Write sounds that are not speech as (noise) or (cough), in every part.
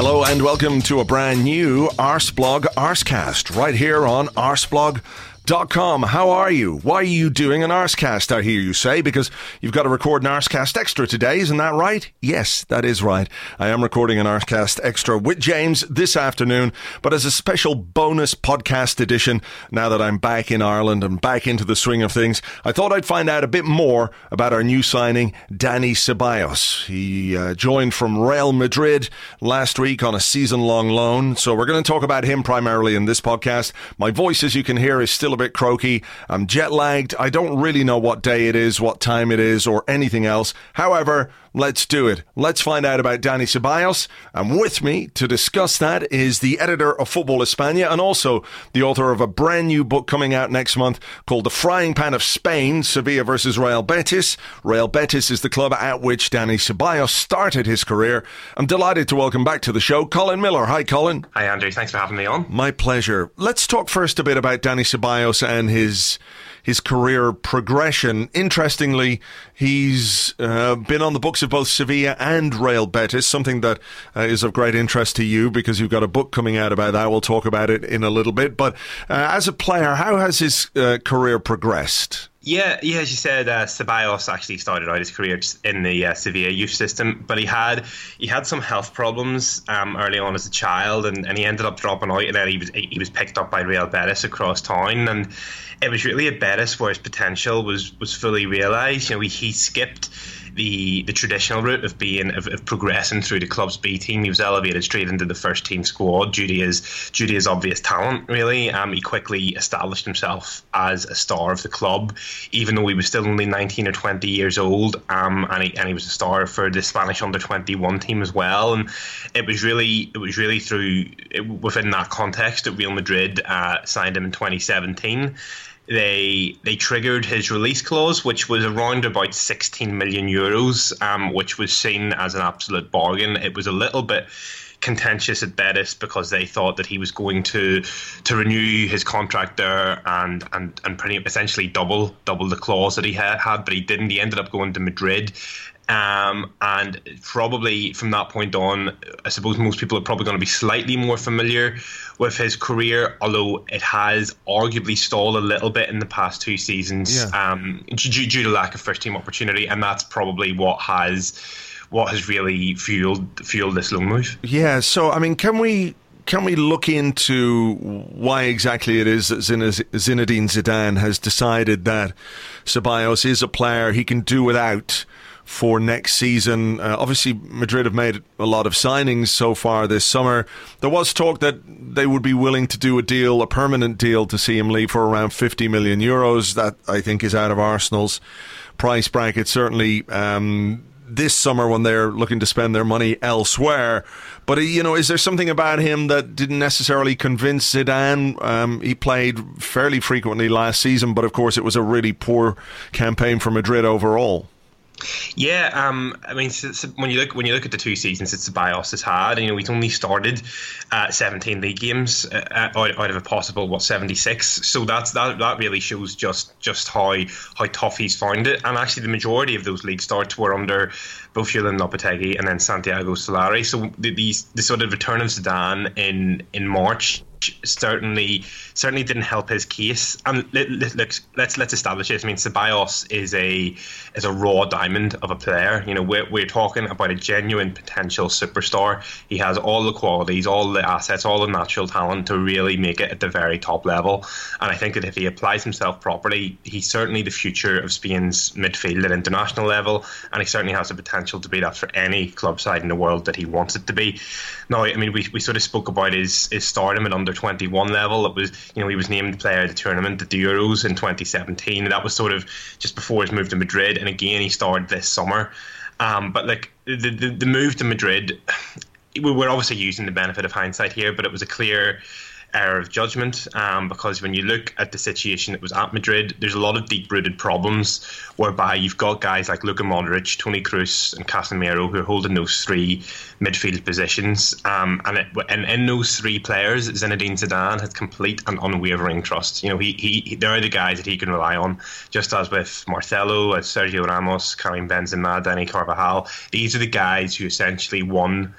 Hello and welcome to a brand new Arseblog Arsecast right here on Arseblog.com. How are you? Why are you doing an Arsecast, I hear you say? Because you've got to record an Arsecast Extra today, isn't that right? Yes, that is right. I am recording an Arsecast Extra with James this afternoon, but as a special bonus podcast edition, now that I'm back in Ireland and back into the swing of things, I thought I'd find out a bit more about our new signing, Dani Ceballos. He uh, joined from Real Madrid last week on a season long loan, so we're going to talk about him primarily in this podcast. My voice, as you can hear, is still bit croaky. I'm jet lagged. I don't really know what day it is, what time it is, or anything else. However, let's do it. Let's find out about Dani Ceballos. And with me to discuss that is the editor of Football España and also the author of a brand new book coming out next month called The Frying Pan of Spain Sevilla versus Real Betis. Real Betis is the club at which Dani Ceballos started his career. I'm delighted to welcome back to the show Colin Miller. Hi, Colin. Hi, Andrew. Thanks for having me on. My pleasure. Let's talk first a bit about Dani Ceballos and his his career progression. Interestingly, he's uh, been on the books of both Sevilla and Real Betis, something that uh, is of great interest to you because you've got a book coming out about that. We'll talk about it in a little bit. But uh, as a player, how has his uh, career progressed? Yeah, yeah, as you said, uh, Ceballos actually started out his career in the uh, Sevilla youth system, but he had he had some health problems um, early on as a child, and, and he ended up dropping out, and then he was he was picked up by Real Betis across town, and it was really at Betis where his potential was was fully realised. You know, he, he skipped the the traditional route of being of, of, progressing through the club's B team. He was elevated straight into the first team squad due to his due to his obvious talent. Really, um, he quickly established himself as a star of the club, even though he was still only 19 or 20 years old. Um, and he and he was a star for the Spanish under 21 team as well. And it was really it was really through within that context that Real Madrid uh, signed him in 2017 they they triggered his release clause, which was around about 16 million euros, um, which was seen as an absolute bargain. It was a little bit contentious at Betis because they thought that he was going to to renew his contract there and and and pretty essentially double double the clause that he had, had but he didn't. He ended up going to Madrid. Um, and probably from that point on, I suppose most people are probably going to be slightly more familiar with his career, although it has arguably stalled a little bit in the past two seasons yeah. um, due, due to lack of first team opportunity, and that's probably what has what has really fueled fueled this loan move. Yeah. So I mean, can we can we look into why exactly it is that Zinedine Zidane has decided that Ceballos is a player he can do without? For next season. Uh, obviously, Madrid have made a lot of signings so far this summer. There was talk that they would be willing to do a deal, a permanent deal, to see him leave for around 50 million euros. That, I think, is out of Arsenal's price bracket. Certainly, um, this summer when they're looking to spend their money elsewhere. But uh, you know, is there something about him that didn't necessarily convince Zidane? Um, he played fairly frequently last season, but of course, it was a really poor campaign for Madrid overall. Yeah, um, I mean, so, so when you look when you look at the two seasons that Ceballos has had, you know, he's only started uh, 17 league games uh, uh, out, out, of a possible what 76. So that's that that really shows just just how how tough he's found it. And actually, the majority of those league starts were under both Julen Lopetegui and then Santiago Solari. So the, these the sort of return of Zidane in in March certainly certainly didn't help his case. And let, us let's let's establish this. I mean, Ceballos is a is a raw diamond of a player. You know, we're, we're talking about a genuine potential superstar. He has all the qualities, all the assets, all the natural talent to really make it at the very top level. And I think that if he applies himself properly, he's certainly the future of Spain's midfield at international level, and he certainly has the potential to be that for any club side in the world that he wants it to be. Now, I mean, we, we sort of spoke about his his stardom at under 21 level. It was, you know, he was named player of the tournament at the Euros in 2017. And that was sort of just before his move to Madrid. And again, he started this summer. Um, but like the, the, the move to Madrid, we're obviously using the benefit of hindsight here, but it was a clear error of judgment um, because when you look at the situation that was at Madrid, there's a lot of deep rooted problems whereby you've got guys like Luka Modric, Toni Kroos, and Casemiro who are holding those three midfield positions. Um, and, it, and in those three players, Zinedine Zidane has complete and unwavering trust. You know, he, he they're the guys that he can rely on, just as with Marcelo, as Sergio Ramos, Karim Benzema, Dani Carvajal. These are the guys who essentially won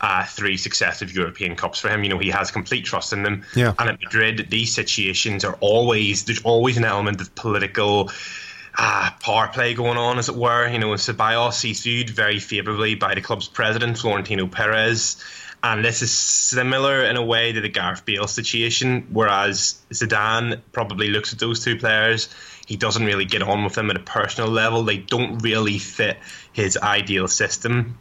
uh, three successive European Cups for him. You know, he has complete trust in them. Yeah. And at Madrid, these situations are always, there's always an element of political uh, power play going on, as it were. You know, Ceballos, he's viewed very favourably by the club's president, Florentino Perez. And this is similar in a way to the Gareth Bale situation, whereas Zidane probably looks at those two players. He doesn't really get on with them at a personal level. They don't really fit his ideal system.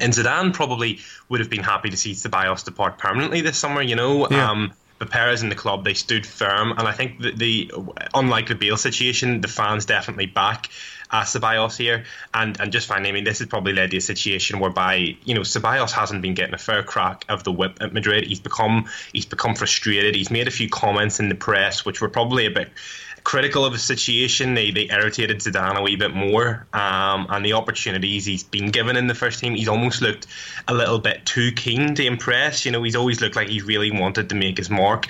And Zidane probably would have been happy to see Ceballos depart permanently this summer, you know. Yeah. Um, but Perez and the club, they stood firm. And I think that the, unlike the Bale situation, the fans definitely back uh, Ceballos here. And and just finally, I mean, this has probably led to a situation whereby, you know, Ceballos hasn't been getting a fair crack of the whip at Madrid. He's become he's become frustrated. He's made a few comments in the press which were probably a bit critical of the situation. They they irritated Zidane a wee bit more, um, and the opportunities he's been given in the first team, he's almost looked a little bit too keen to impress. You know, he's always looked like he really wanted to make his mark.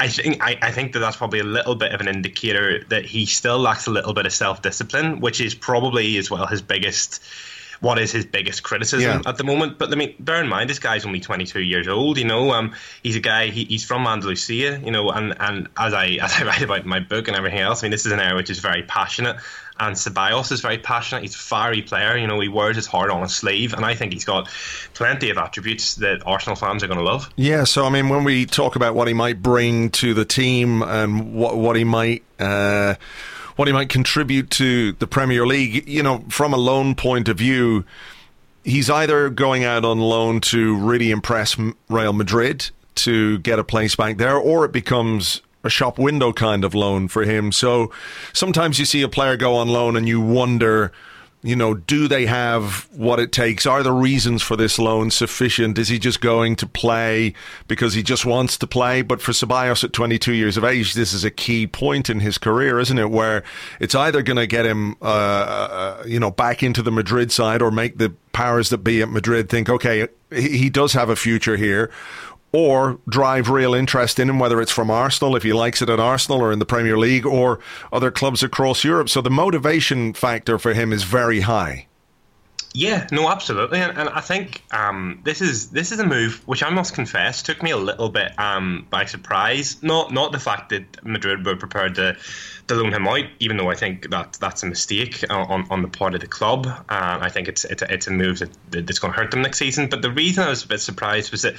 I think I, I think that that's probably a little bit of an indicator that he still lacks a little bit of self discipline, which is probably as well his biggest what is his biggest criticism yeah. at the moment. But I mean, bear in mind, this guy's only 22 years old. You know, um, he's a guy. He, he's from Andalusia. You know, and, and as I (laughs) as I write about in my book and everything else, I mean, this is an area which is very passionate. And Ceballos is very passionate. He's a fiery player. You know, he wears his heart on his sleeve, and I think he's got plenty of attributes that Arsenal fans are going to love. Yeah. So, I mean, when we talk about what he might bring to the team and what what he might. Uh, what he might contribute to the Premier League. You know, from a loan point of view, he's either going out on loan to really impress Real Madrid to get a place back there, or it becomes a shop window kind of loan for him. So sometimes you see a player go on loan and you wonder you know, do they have what it takes? Are the reasons for this loan sufficient? Is he just going to play because he just wants to play? But for Ceballos at 22 years of age, this is a key point in his career, isn't it? Where it's either going to get him, uh, uh, you know, back into the Madrid side or make the powers that be at Madrid think, okay, he does have a future here, or drive real interest in him, whether it's from Arsenal, if he likes it at Arsenal or in the Premier League, or other clubs across Europe. So the motivation factor for him is very high. Yeah, no, absolutely, and, and I think um, this is this is a move which I must confess took me a little bit um, by surprise. Not not the fact that Madrid were prepared to, to loan him out, even though I think that that's a mistake on, on the part of the club. Uh, I think it's it's a, it's a move that, that's going to hurt them next season. But the reason I was a bit surprised was that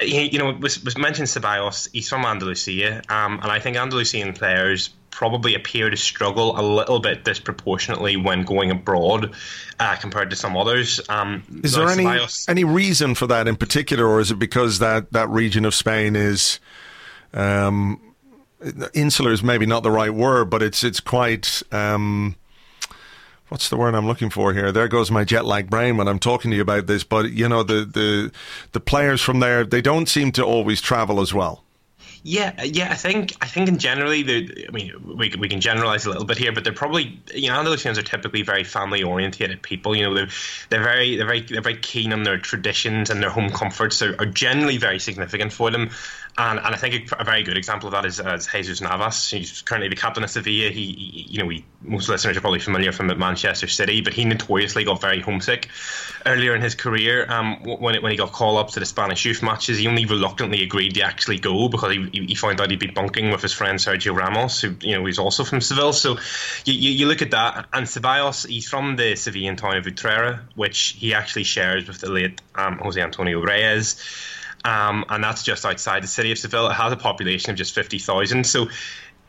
you know, was, was mentioned Ceballos. He's from Andalusia, um, and I think Andalusian players probably appear to struggle a little bit disproportionately when going abroad uh, compared to some others. Um, is there any Ceballos, any reason for that in particular, or is it because that that region of Spain is? Um, insular is maybe not the right word, but it's it's quite um, what's the word I'm looking for here? There goes my jet lag brain when I'm talking to you about this. But you know, the the the players from there, they don't seem to always travel as well. Yeah, yeah, I think I think in generally, I mean, we, we can generalize a little bit here, but they're probably you know Andalusians are typically very family orientated people. You know, they're they're very they're very they're very keen on their traditions and their home comforts are, are generally very significant for them. And, and I think a, very good example of that is, is Jesus Navas. He's currently the captain of Sevilla. He, he you know, we, most listeners are probably familiar from Manchester City, but he notoriously got very homesick earlier in his career. Um, when it, when he got called up to the Spanish youth matches, he only reluctantly agreed to actually go because he, he found out he'd be bunking with his friend Sergio Ramos, who you know he's also from Seville. So you, you, you look at that, and Ceballos, he's from the Sevillian town of Utrera, which he actually shares with the late um, Jose Antonio Reyes um, and that's just outside the city of Seville. It has a population of just fifty thousand. So,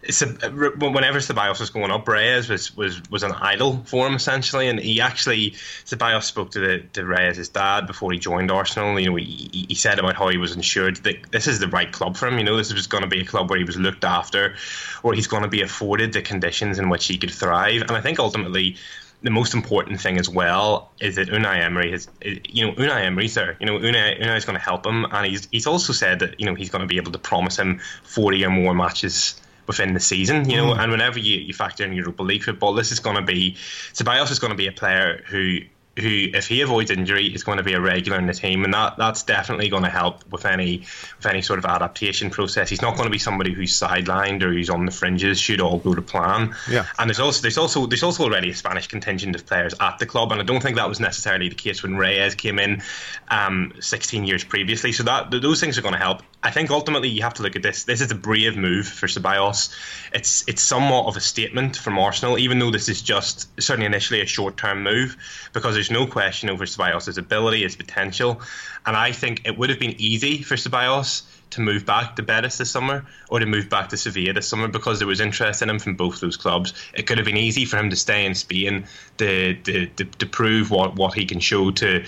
whenever Ceballos was going up, Reyes was, was, was an idol for him essentially, and he actually Ceballos spoke to the to Reyes' dad before he joined Arsenal. You know, he, he said about how he was ensured that this is the right club for him. You know, this was going to be a club where he was looked after, where he's going to be afforded the conditions in which he could thrive. And I think ultimately the most important thing as well is that Unai Emery has, you know, Unai Emery's there. You know, Unai Unai is going to help him, and he's he's also said that you know he's going to be able to promise him forty or more matches within the season. You know, mm. and whenever you, you factor in Europa League football, this is going to be Ceballos is going to be a player who who, if he avoids injury, is going to be a regular in the team, and that that's definitely going to help with any with any sort of adaptation process. He's not going to be somebody who's sidelined or who's on the fringes. Should all go to plan. Yeah. And there's also there's also there's also already a Spanish contingent of players at the club, and I don't think that was necessarily the case when Reyes came in, um, 16 years previously. So that those things are going to help. I think ultimately you have to look at this. This is a brave move for Ceballos. It's it's somewhat of a statement from Arsenal, even though this is just certainly initially a short term move, because there's no question over Ceballos' ability, his potential. And I think it would have been easy for Ceballos to move back to Betis this summer or to move back to Sevilla this summer because there was interest in him from both those clubs. It could have been easy for him to stay in Spain to, to, to, to prove what, what he can show to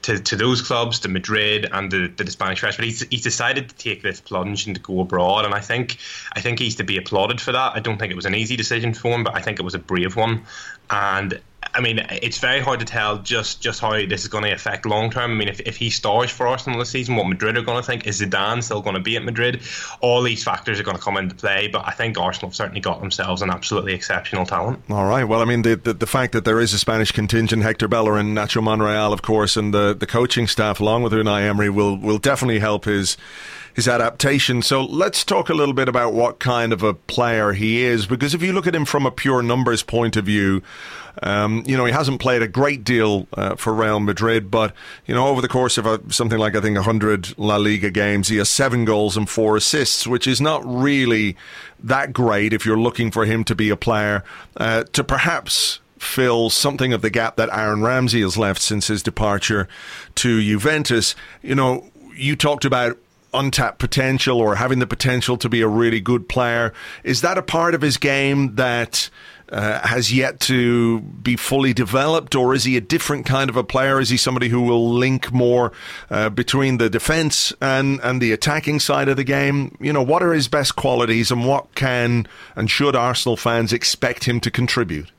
to, to those clubs, to Madrid and the, the Spanish press. But he's, he's decided to take this plunge and to go abroad, and I think I think he's to be applauded for that. I don't think it was an easy decision for him, but I think it was a brave one. And I mean, it's very hard to tell just, just how this is going to affect long term. I mean, if, if he stars for Arsenal this season, what Madrid are going to think is Zidane still going to be at Madrid? All these factors are going to come into play, but I think Arsenal have certainly got themselves an absolutely exceptional talent. All right. Well, I mean, the the, the fact that there is a Spanish contingent, Hector Bellerin, Nacho Monreal, of course, and the, the coaching staff along with Unai Emery will will definitely help his his adaptation. So let's talk a little bit about what kind of a player he is, because if you look at him from a pure numbers point of view, um, you know, he hasn't played a great deal uh, for Real Madrid, but, you know, over the course of a, something like, I think, 100 La Liga games, he has seven goals and four assists, which is not really that great if you're looking for him to be a player uh, to perhaps fill something of the gap that Aaron Ramsey has left since his departure to Juventus. You know, you talked about untapped potential or having the potential to be a really good player. Is that a part of his game that uh, has yet to be fully developed, or is he a different kind of a player? Is he somebody who will link more uh, between the defence and, and the attacking side of the game? You know, what are his best qualities, and what can and should Arsenal fans expect him to contribute?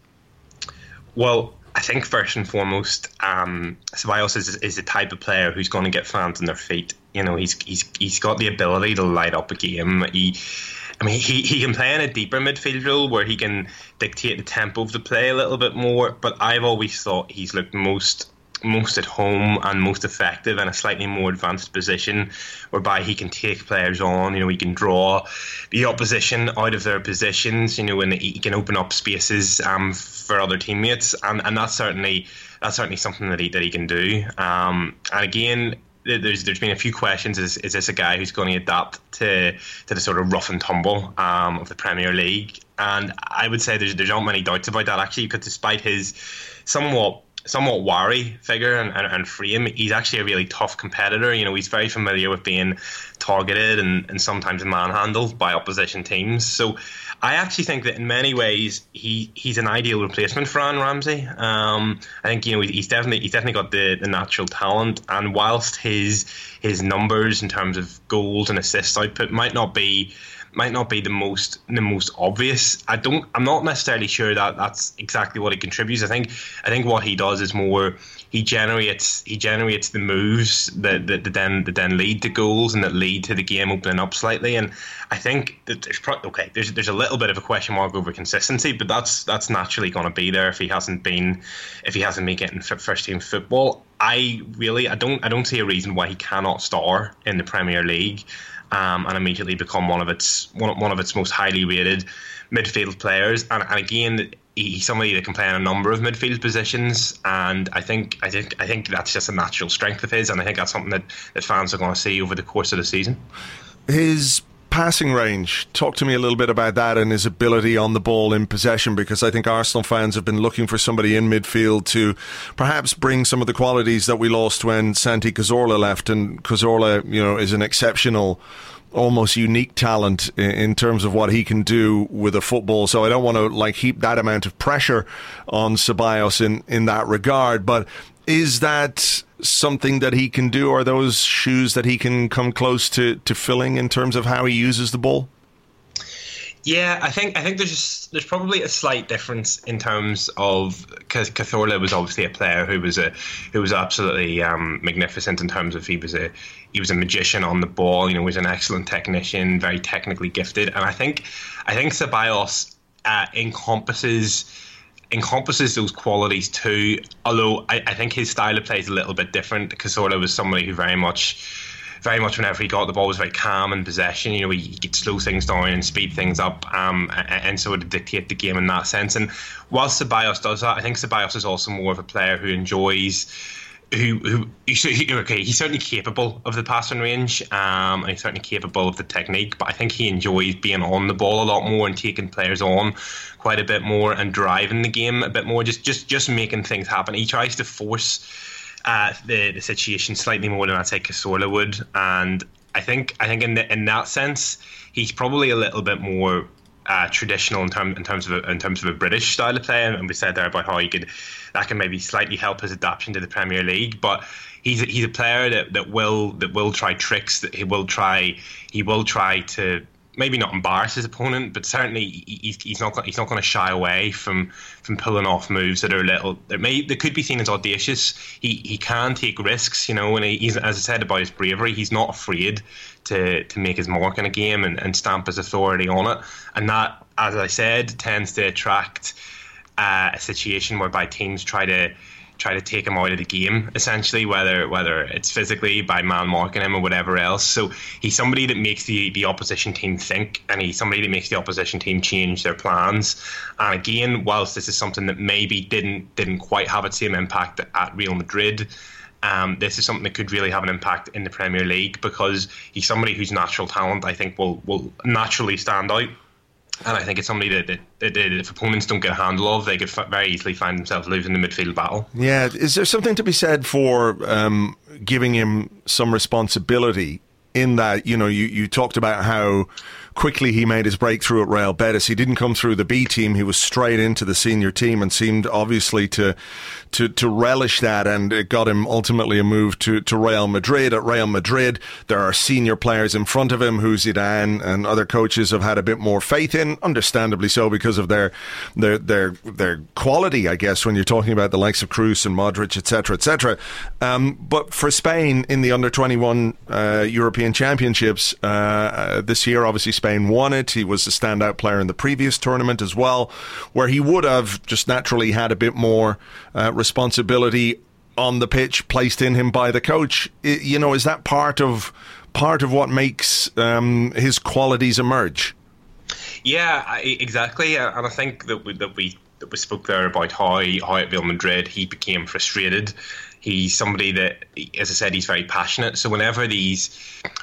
Well, I think first and foremost, um, Ceballos is, is the type of player who's going to get fans on their feet. You know, he's he's he's got the ability to light up a game. He I mean, he, he can play in a deeper midfield role where he can dictate the tempo of the play a little bit more. But I've always thought he's looked most most at home and most effective in a slightly more advanced position, whereby he can take players on. You know, he can draw the opposition out of their positions. You know, and he can open up spaces um, for other teammates, and, and that's certainly that's certainly something that he that he can do. Um, and again, there's there's been a few questions. Is is this a guy who's going to adapt to to the sort of rough and tumble um, of the Premier League? And I would say there's there's not many doubts about that actually, because despite his somewhat somewhat wary figure and, and, and frame, he's actually a really tough competitor. You know, he's very familiar with being targeted and, and sometimes manhandled by opposition teams. So I actually think that in many ways he, he's an ideal replacement for Aaron Ramsey. Um, I think you know he's definitely he's definitely got the, the natural talent, and whilst his his numbers in terms of goals and assists output might not be might not be the most the most obvious. I don't. I'm not necessarily sure that that's exactly what he contributes. I think I think what he does is more he generates he generates the moves that, that, that then that then lead to goals and that lead to the game opening up slightly. And I think that there's pro- okay, there's there's a little bit of a question mark over consistency, but that's that's naturally going to be there if he hasn't been if he hasn't been getting first team football. I really I don't I don't see a reason why he cannot star in the Premier League um, and immediately become one of its one, one of its most highly rated midfield players. And, and again, he's somebody that can play in a number of midfield positions, and I think I think I think that's just a natural strength of his, and I think that's something that, that fans are going to see over the course of the season. His passing range. Talk to me a little bit about that and his ability on the ball in possession because I think Arsenal fans have been looking for somebody in midfield to perhaps bring some of the qualities that we lost when Santi Cazorla left and Cazorla, you know, is an exceptional almost unique talent in terms of what he can do with a football. So I don't want to like heap that amount of pressure on Ceballos in in that regard, but is that something that he can do? Are those shoes that he can come close to, to filling in terms of how he uses the ball? Yeah, I think I think there's just, there's probably a slight difference in terms of because Cazorla was obviously a player who was a who was absolutely um, magnificent in terms of he was a he was a magician on the ball. You know, was an excellent technician, very technically gifted, and I think I think Ceballos uh, encompasses encompasses those qualities too. Although I, I think his style of play is a little bit different. Cazorla was somebody who very much very much whenever he got the ball was very calm in possession. You know, he, could slow things down and speed things up, um, and, and so it dictate the game in that sense. And whilst Ceballos does that, I think Ceballos is also more of a player who enjoys who who he, okay he's certainly capable of the passing range um, and he's certainly capable of the technique but I think he enjoys being on the ball a lot more and taking players on quite a bit more and driving the game a bit more just just just making things happen. He tries to force uh, the the situation slightly more than I'd say would and I think I think in the, in that sense he's probably a little bit more uh, traditional in, term, in terms of a, in terms of a British style of play, and we said there about how he could that can maybe slightly help his adaptation to the Premier League. But he's a, he's a player that, that will that will try tricks. That he will try he will try to maybe not embarrass his opponent, but certainly he's, he's not he's not going to shy away from from pulling off moves that are a little that may that could be seen as audacious. He he can take risks, you know, and he's as I said about his bravery, he's not afraid to to make his mark in a game and, and stamp his authority on it, and that, as I said, tends to attract uh, a situation whereby teams try to try to take him out of the game, essentially, whether whether it's physically by man marking him or whatever else. So he's somebody that makes the, the opposition team think, and he's somebody that makes the opposition team change their plans. And again, whilst this is something that maybe didn't didn't quite have its same impact at Real Madrid. Um, this is something that could really have an impact in the Premier League because he's somebody whose natural talent I think will will naturally stand out and I think it's somebody that, that, that, that, if opponents don't get a handle of, they could f- very easily find themselves losing the midfield battle. Yeah, is there something to be said for um, giving him some responsibility in that? You know, you, you talked about how quickly he made his breakthrough at Real Betis. He didn't come through the B team; he was straight into the senior team and seemed obviously to to to relish that. And it got him ultimately a move to to Real Madrid. At Real Madrid, there are senior players in front of him who Zidane and other coaches have had a bit more faith in, understandably so because of their their their their quality. I guess when you're talking about the likes of Kroos and Modric, etc., etc. Um, but for Spain in the under 21 uh, European Championships uh, uh, this year, obviously Spain won it. He was the standout player in the previous tournament as well, where he would have just naturally had a bit more uh, responsibility on the pitch placed in him by the coach. You know, is that part of part of what makes um, his qualities emerge? Yeah, exactly. And I think that we, that we that we spoke there about how how at Real Madrid he became frustrated He's somebody that, as I said, he's very passionate. So whenever these,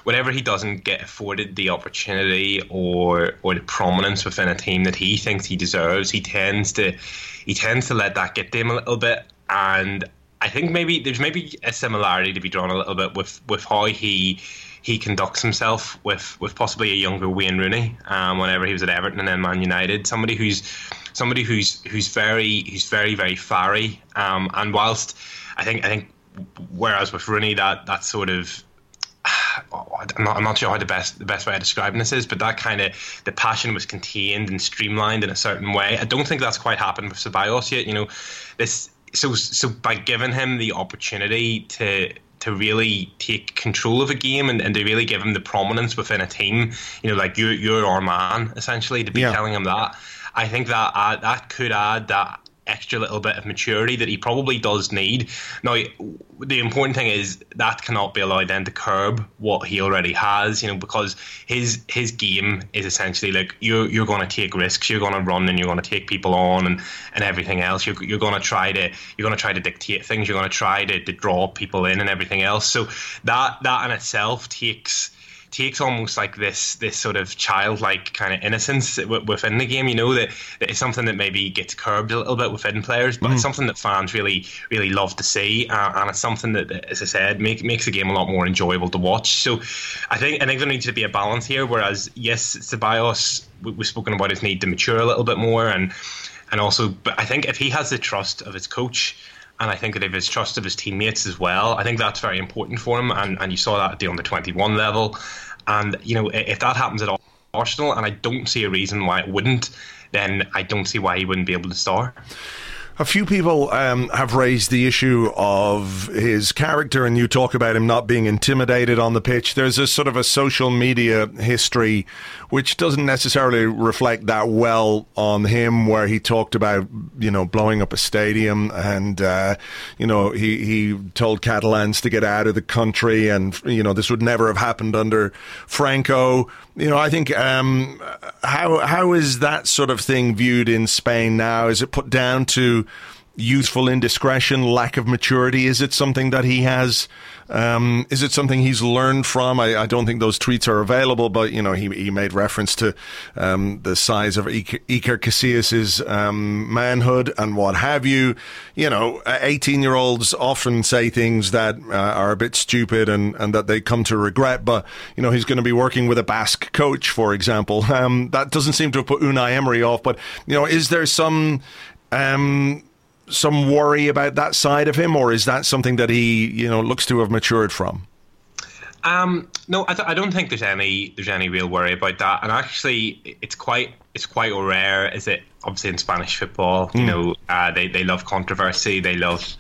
whenever he doesn't get afforded the opportunity or or the prominence within a team that he thinks he deserves, he tends to he tends to let that get to him a little bit. And I think maybe there's maybe a similarity to be drawn a little bit with with how he he conducts himself with with possibly a younger Wayne Rooney um, whenever he was at Everton and then Man United. Somebody who's somebody who's who's very who's very very fiery. Um, and whilst I think I think whereas with Rooney that that sort of (sighs) I'm not, I'm not sure how the best the best way of describing this is, but that kind of the passion was contained and streamlined in a certain way. I don't think that's quite happened with Ceballos yet. You know, this so so by giving him the opportunity to to really take control of a game and, and to really give him the prominence within a team, you know, like you're you're our man essentially to be yeah. telling him that. I think that uh, that could add that extra little bit of maturity that he probably does need. Now, the important thing is that cannot be allowed then to curb what he already has, you know, because his his game is essentially like you're you're going to take risks, you're going to run, and you're going to take people on, and, and everything else. You're you're going to try to you're going to try to dictate things. You're going to try to, to draw people in and everything else. So that that in itself takes takes almost like this this sort of childlike kind of innocence within the game. You know that, that it's something that maybe gets curbed a little bit within players, but mm. it's something that fans really really love to see, uh, and it's something that, as I said, make, makes the game a lot more enjoyable to watch. So I think I think there needs to be a balance here. Whereas yes, Ceballos, we, we've spoken about his need to mature a little bit more, and and also, but I think if he has the trust of his coach and I think that if his trust of his teammates as well, I think that's very important for him. And, and you saw that at the under 21 level. And you know, if that happens at Arsenal, and I don't see a reason why it wouldn't, then I don't see why he wouldn't be able to start. A few people um, have raised the issue of his character, and you talk about him not being intimidated on the pitch. There's a sort of a social media history which doesn't necessarily reflect that well on him, where he talked about, you know, blowing up a stadium and, uh, you know, he, he told Catalans to get out of the country, and, you know, this would never have happened under Franco. You know, I think um, how how is that sort of thing viewed in Spain now? Is it put down to youthful indiscretion, lack of maturity? Is it something that he has? Um, is it something he's learned from? I, I, don't think those tweets are available, but you know he, he made reference to um, the size of Iker, Casillas's um, manhood and what have you. You know, eighteen year olds often say things that uh, are a bit stupid and, and that they come to regret. But you know, he's going to be working with a Basque coach, for example. (laughs) Um, that doesn't seem to have put Unai Emery off. But you know, is there some um, some worry about that side of him, or is that something that he, you know, looks to have matured from? Um, no, I, th- I, don't think there's any there's any real worry about that. And actually, it's quite it's quite rare. Is it obviously in Spanish football? You mm. know, uh, they they love controversy. They love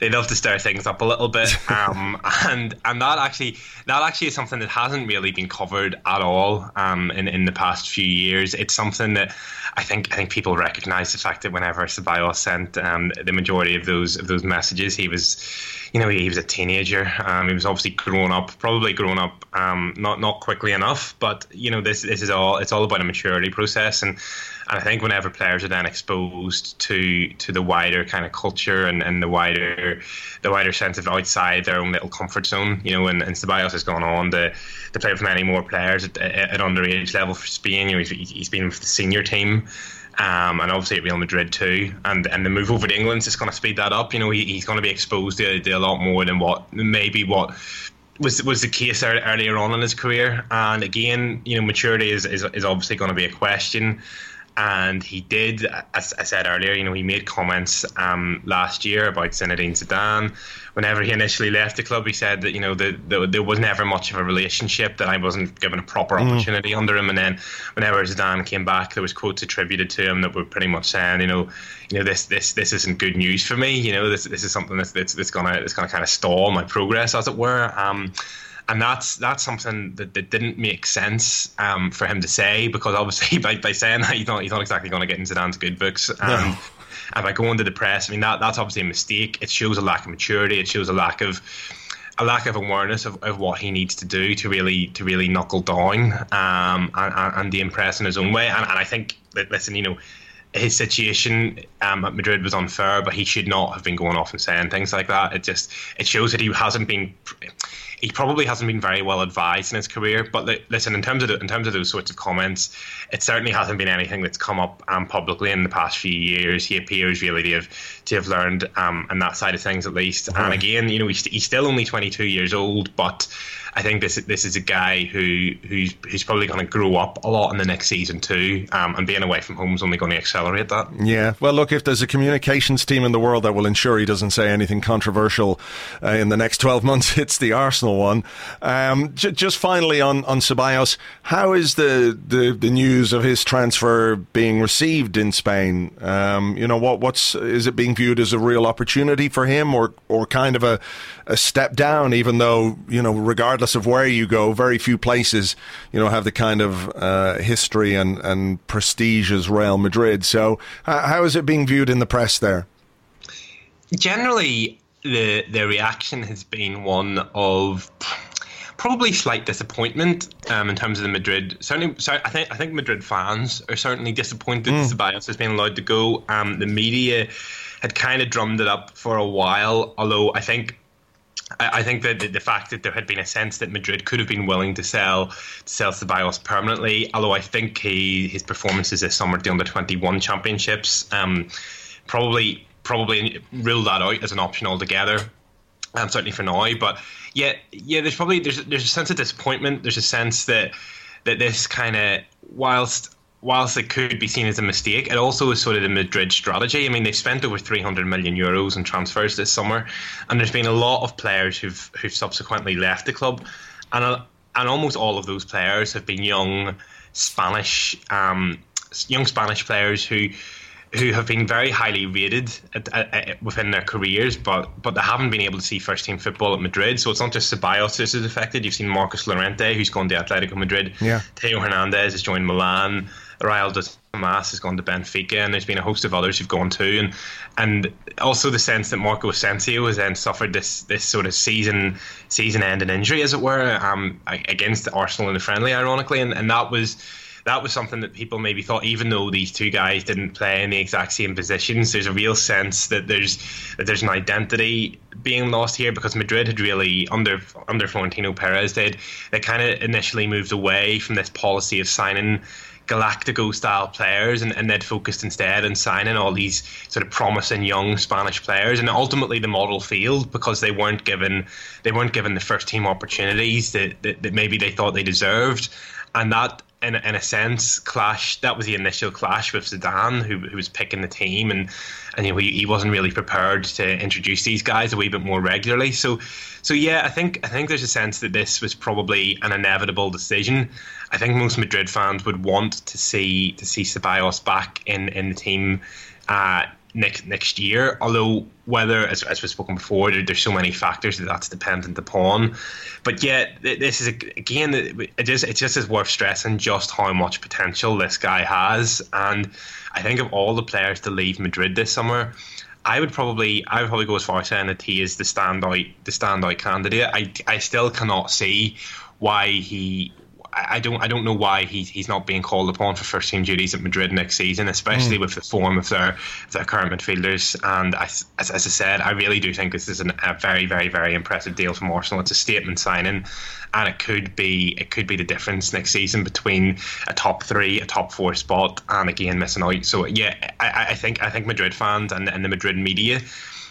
they love to stir things up a little bit, (laughs) um, and and that actually that actually is something that hasn't really been covered at all um, in in the past few years. It's something that I think I think people recognise the fact that whenever Ceballos sent um, the majority of those of those messages, he was, you know, he, he was a teenager. Um, he was obviously grown up, probably grown up, um, not not quickly enough. But you know, this this is all it's all about a maturity process, and and I think whenever players are then exposed to to the wider kind of culture and, and the wider the wider sense of outside their own little comfort zone, you know, and, and Ceballos has gone on to, to play with many more players at, at underage level for Spain. You know, he's, he's been with the senior team. Um, and obviously at Real Madrid too. And and the move over to England is just going to speed that up. You know, he, he's going to be exposed to, to, a lot more than what maybe what was was the case earlier on in his career. And again, you know, maturity is is, is obviously going to be a question and he did, as I said earlier, you know, he made comments um, last year about Zinedine Zidane. Whenever he initially left the club, he said that you know the, the, there was never much of a relationship, that I wasn't given a proper mm. opportunity mm. under him. And then whenever Zidane came back, there was quotes attributed to him that were pretty much saying, you know, you know this this this isn't good news for me. You know, this this is something that's that's, that's gonna that's gonna kind of stall my progress, as it were. Um, and that's that's something that, that didn't make sense um, for him to say because obviously (laughs) by, by saying that he's not he's not exactly going to get into Zidane's good books. And, no. and by going to the press, I mean that that's obviously a mistake. It shows a lack of maturity. It shows a lack of a lack of awareness of, of what he needs to do to really to really knuckle down um, and, and, the impress in his own way. And, and I think that listen, you know, his situation um, at Madrid was unfair, but he should not have been going off and saying things like that. It just it shows that he hasn't been he probably hasn't been very well advised in his career. But listen, in terms of the, in terms of those sorts of comments, it certainly hasn't been anything that's come up um, publicly in the past few years. He appears really to have to have learned um, on that side of things at least. And again, you know, he's, he's still only 22 years old, but I think this this is a guy who who's who's probably going to grow up a lot in the next season too, um, and being away from home is only going to accelerate that. Yeah, well, look, if there's a communications team in the world that will ensure he doesn't say anything controversial uh, in the next 12 (laughs) months, it's the Arsenal one. Um, j- just finally on on Ceballos, how is the, the, the news of his transfer being received in Spain? Um, you know, what what's is it being viewed as a real opportunity for him, or or kind of a a step down? Even though you know, regardless of where you go, very few places you know have the kind of uh, history and and prestige as Real Madrid. So, how is it being viewed in the press there? Generally, the the reaction has been one of probably slight disappointment um, in terms of the Madrid. Certainly, sorry, I think I think Madrid fans are certainly disappointed mm. that Ceballos has been allowed to go. Um, the media had kind of drummed it up for a while, although I think. I think that the, fact that there had been a sense that Madrid could have been willing to sell to sell Ceballos permanently, although I think he, his performances this summer at the under twenty one championships um, probably probably rule that out as an option altogether. Um, certainly for now, but yeah, yeah. There's probably there's there's a sense of disappointment. There's a sense that that this kind of whilst whilst it could be seen as a mistake, it also is sort of the Madrid strategy. I mean, they've spent over 300 million euros on transfers this summer, and there's been a lot of players who've who've subsequently left the club, and and almost all of those players have been young Spanish um, young Spanish players who who have been very highly rated at, at, at, within their careers, but but they haven't been able to see first team football at Madrid. So it's not just Ceballos is affected. You've seen Marcos Llorente, who's gone to Atletico Madrid. Yeah. Theo Hernandez has joined Milan. Raul de Tomas has gone to Benfica, and there's been a host of others who've gone too. And and also the sense that Marco Asensio has then suffered this this sort of season season ending injury, as it were, um, against Arsenal in the friendly, ironically, and, and that was that was something that people maybe thought, even though these two guys didn't play in the exact same positions, there's a real sense that there's that there's an identity being lost here because Madrid had really under under Florentino Perez did they kind of initially moved away from this policy of signing Galactico style players and, and they'd focused instead on signing all these sort of promising young Spanish players and ultimately the model failed because they weren't given they weren't given the first team opportunities that, that, that maybe they thought they deserved. And that in, in a sense, clash. That was the initial clash with Zidane, who, who was picking the team, and and you know, he, he wasn't really prepared to introduce these guys a wee bit more regularly. So, so yeah, I think I think there's a sense that this was probably an inevitable decision. I think most Madrid fans would want to see to see Ceballos back in in the team. Uh, next next year. Although whether, as, as we've spoken before, there, there's so many factors that that's dependent upon. But yet, this is again, it just it just is worth stressing just how much potential this guy has. And I think of all the players to leave Madrid this summer. I would probably I would probably go as far as saying that he is the standout the standout candidate. I, I still cannot see why he I don't I don't know why he's he's not being called upon for first team duties at Madrid next season, especially mm. with the form of their their current midfielders. And I, as, as I said, I really do think this is an, a very very very impressive deal from Arsenal. It's a statement signing, and it could be it could be the difference next season between a top three, a top four spot, and again missing out. So yeah, I, I think I think Madrid fans and, and the Madrid media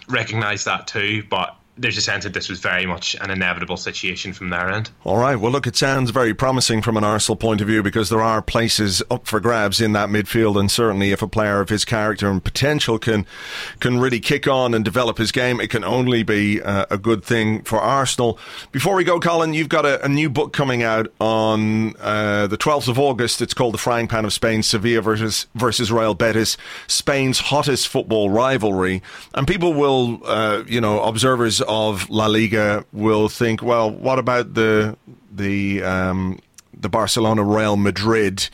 recognise that too, but there's a sense that this was very much an inevitable situation from their end. All right. Well, look, it sounds very promising from an Arsenal point of view because there are places up for grabs in that midfield, and certainly if a player of his character and potential can can really kick on and develop his game, it can only be uh, a good thing for Arsenal. Before we go, Colin, you've got a, a new book coming out on uh, the 12th of August. It's called "The Frying Pan of Spain: Sevilla versus versus Real Betis, Spain's hottest football rivalry," and people will, uh, you know, observers of La Liga will think, well, what about the the um, the Barcelona Real Madrid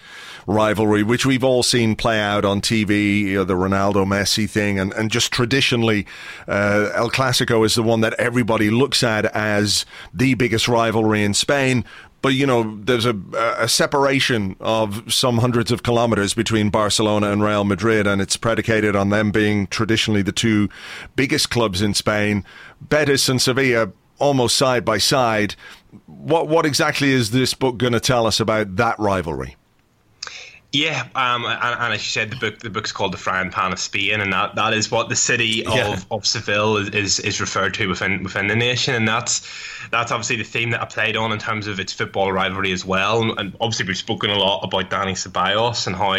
rivalry, which we've all seen play out on TV, you know, the Ronaldo Messi thing, and, and just traditionally, uh, El Clasico is the one that everybody looks at as the biggest rivalry in Spain but you know there's a, a separation of some hundreds of kilometers between Barcelona and Real Madrid, and it's predicated on them being traditionally the two biggest clubs in Spain. Betis and Sevilla almost side by side. What what exactly is this book going to tell us about that rivalry? Yeah, um, and, and, as you said, the book the book's called "The Frying Pan of Spain," and that, that is what the city of, yeah. of Seville is, is, is referred to within within the nation, and that's that's obviously the theme that I played on in terms of its football rivalry as well. And, and obviously, we've spoken a lot about Dani Ceballos and how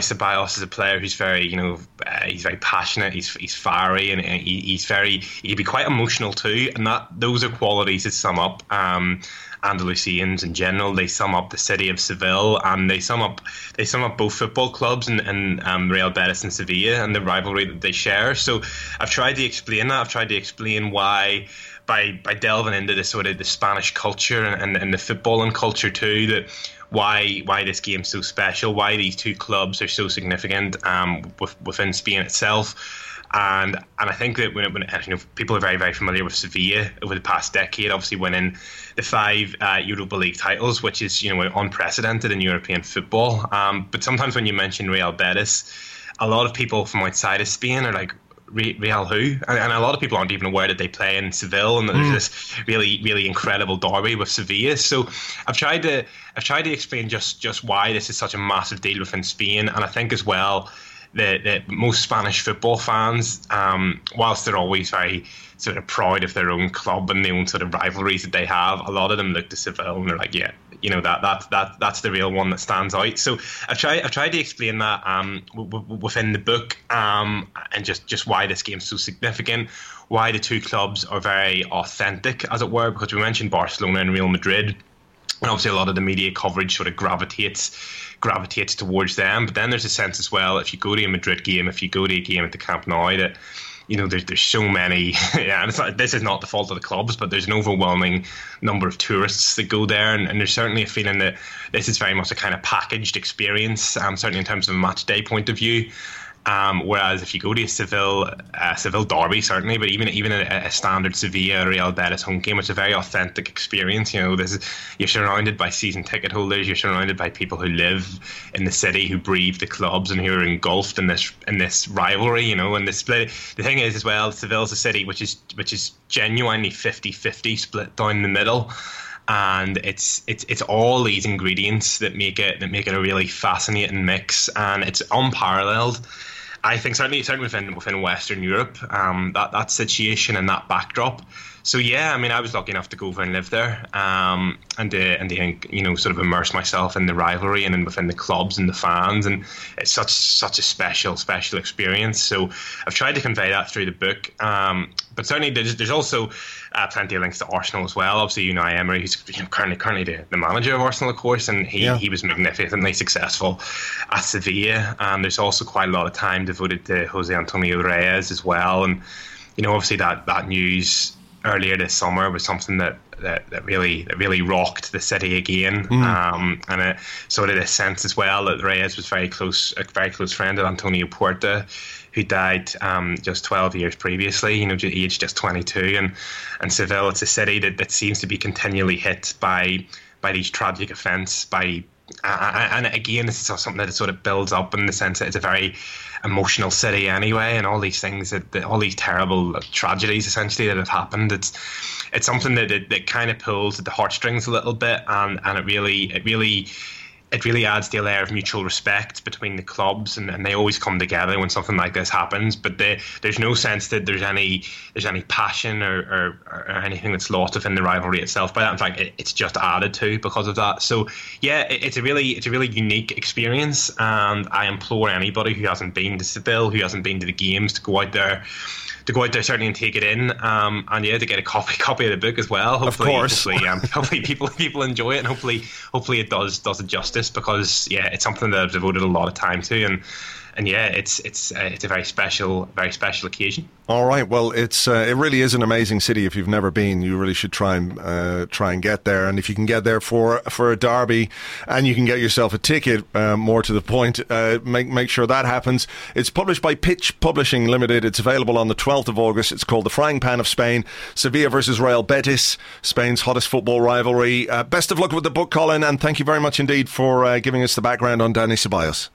Ceballos is a player who's very, you know, uh, he's very passionate, he's he's fiery, and, and he, he's very he can be quite emotional too. And that those are qualities that sum up um, Andalusians in general. They sum up the city of Seville, and they sum up they sum up both football clubs and, and um, Real Betis and Sevilla and the rivalry that they share. So I've tried to explain that. I've tried to explain why by by delving into the sort of the Spanish culture and, and, and the footballing culture too that why why this game's so special, why these two clubs are so significant um, within Spain itself. And and I think that when, when you know, people are very very familiar with Sevilla over the past decade, obviously winning the five uh, Europa League titles, which is you know unprecedented in European football. Um, but sometimes when you mention Real Betis, a lot of people from outside of Spain are like, Real who, and, and, a lot of people aren't even aware that they play in Seville, and mm. there's this really, really incredible derby with Sevilla. So I've tried to, I've tried to explain just just why this is such a massive deal within Spain, and I think as well that, most Spanish football fans, um, whilst they're always very sort of proud of their own club and the own sort of rivalries that they have, a lot of them look to Seville and they're like, yeah, you know that that that that's the real one that stands out. So I've tried I've tried to explain that um, w- w- within the book um, and just just why this game's so significant, why the two clubs are very authentic, as it were, because we mentioned Barcelona and Real Madrid. And obviously, a lot of the media coverage sort of gravitates gravitates towards them. But then there's a sense as well, if you go to a Madrid game, if you go to a game at the Camp Nou, that you know, there's there's so many. (laughs) Yeah, and it's not, this is not the fault of the clubs, but there's an overwhelming number of tourists that go there, and, and there's certainly a feeling that this is very much a kind of packaged experience. Um, certainly in terms of a match day point of view. Um, whereas if you go to a Seville, uh, Seville derby, certainly, but even even a, a standard Sevilla Real Betis home game, it's a very authentic experience. You know, this is you're surrounded by season ticket holders, you're surrounded by people who live in the city, who breathe the clubs, and who are engulfed in this in this rivalry. You know, and the split. The thing is, as well, Seville's a city which is which is genuinely 50-50 split down the middle and it's it's it's all these ingredients that make it that make it a really fascinating mix and it's unparalleled I think certainly certainly within within Western Europe, um, that that situation and that backdrop. So yeah, I mean, I was lucky enough to go over and live there, um, and to, and you know sort of immerse myself in the rivalry and in within the clubs and the fans, and it's such such a special special experience. So I've tried to convey that through the book, um, but certainly there's there's also uh, plenty of links to Arsenal as well. Obviously, Unai Emery, who's currently currently the, the, manager of Arsenal, of course, and he, yeah. he was magnificently successful at Sevilla. Um, there's also quite a lot of time devoted to Jose Antonio Reyes as well, and you know, obviously that that news earlier this summer was something that that, that really that really rocked the city again, mm. um, and it sort of this sense as well that Reyes was very close, a very close friend of Antonio Puerta, who died um, just 12 years previously, you know, aged just 22. And, and Seville, it's a city that, that seems to be continually hit by by these tragic events, by uh, and again, this is something that sort of builds up in the sense that it's a very emotional city anyway, and all these things that, that all these terrible tragedies essentially that have happened. It's it's something that, that, that kind of pulls at the heartstrings a little bit, and and it really it really it really adds the layer of mutual respect between the clubs, and, and they always come together when something like this happens. But they, there's no sense that there's any there's any passion or, or, or, anything that's lost within the rivalry itself. By that, in fact, it, it's just added to because of that. So yeah, it, it's a really it's a really unique experience, and I implore anybody who hasn't been to Seville, who hasn't been to the games, to go out there to go out there certainly and take it in, um, and yeah, to get a copy (laughs) copy of the book as well. Hopefully, of course. hopefully, um, (laughs) hopefully people people enjoy it, and hopefully hopefully it does does it justice because yeah, it's something that I've devoted a lot of time to, and and yeah, it's it's uh, it's a very special very special occasion. All right. Well, it's uh, it really is an amazing city. If you've never been, you really should try and uh, try and get there. And if you can get there for for a derby, and you can get yourself a ticket, uh, more to the point, uh, make make sure that happens. It's published by Pitch Publishing Limited. It's available on the 12th of August. It's called The Frying Pan of Spain: Sevilla versus Real Betis, Spain's hottest football rivalry. Uh, best of luck with the book, Colin, and thank you very much indeed for giving us the background on Dani Ceballos.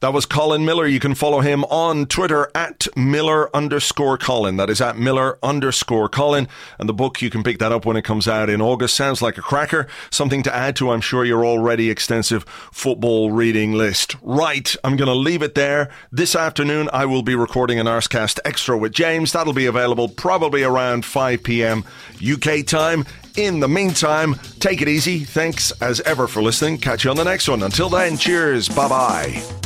That was Colin Millar. You can follow him on Twitter at Millar underscore Colin. That is at Millar underscore Colin. And the book, you can pick that up when it comes out in August. Sounds like a cracker. Something to add to, I'm sure, your already extensive football reading list. Right. I'm going to leave it there. This afternoon, I will be recording an Arsecast Extra with James. That'll be available probably around 5 p.m. UK time. In the meantime, take it easy. Thanks as ever for listening. Catch you on the next one. Until then, cheers. Bye bye.